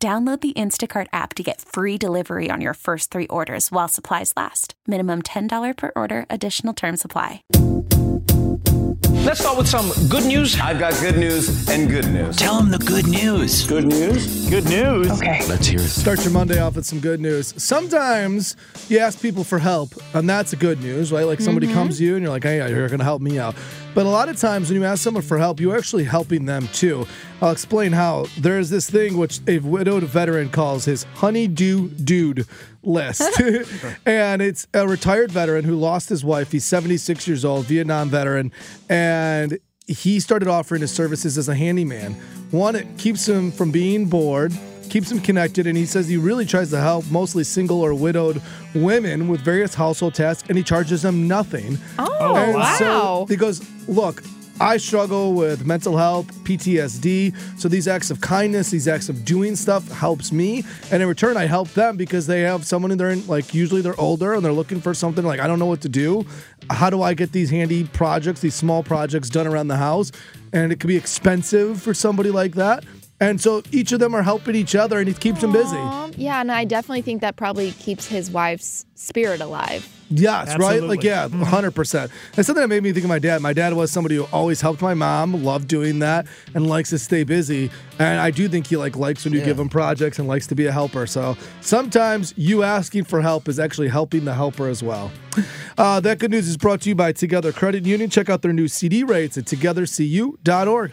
Download the Instacart app to get free delivery on your first three orders while supplies last. Minimum $10 per order, additional term supply. Let's start with some good news. I've got good news and good news. Tell them the good news. Good news? Good news. Okay. Let's hear it. Start your Monday off with some good news. Sometimes you ask people for help, and that's a good news, right? Like somebody mm-hmm. comes to you and you're like, hey, you're going to help me out. But a lot of times when you ask someone for help, you're actually helping them too. I'll explain how. There's this thing which a widowed veteran calls his honeydew dude list. and it's a retired veteran who lost his wife. He's 76 years old, Vietnam veteran. And he started offering his services as a handyman. One, it keeps him from being bored, keeps him connected, and he says he really tries to help mostly single or widowed women with various household tasks, and he charges them nothing. Oh, And wow. So he goes, Look, I struggle with mental health, PTSD. So these acts of kindness, these acts of doing stuff helps me. And in return, I help them because they have someone in their, like, usually they're older and they're looking for something like, I don't know what to do. How do I get these handy projects, these small projects done around the house? And it could be expensive for somebody like that. And so each of them are helping each other and it keeps them busy. Yeah, and I definitely think that probably keeps his wife's spirit alive. Yes, right? Like, yeah, 100%. And something that made me think of my dad. My dad was somebody who always helped my mom, loved doing that, and likes to stay busy. And I do think he like likes when you give him projects and likes to be a helper. So sometimes you asking for help is actually helping the helper as well. Uh, that good news is brought to you by Together Credit Union. Check out their new CD rates at togethercu.org.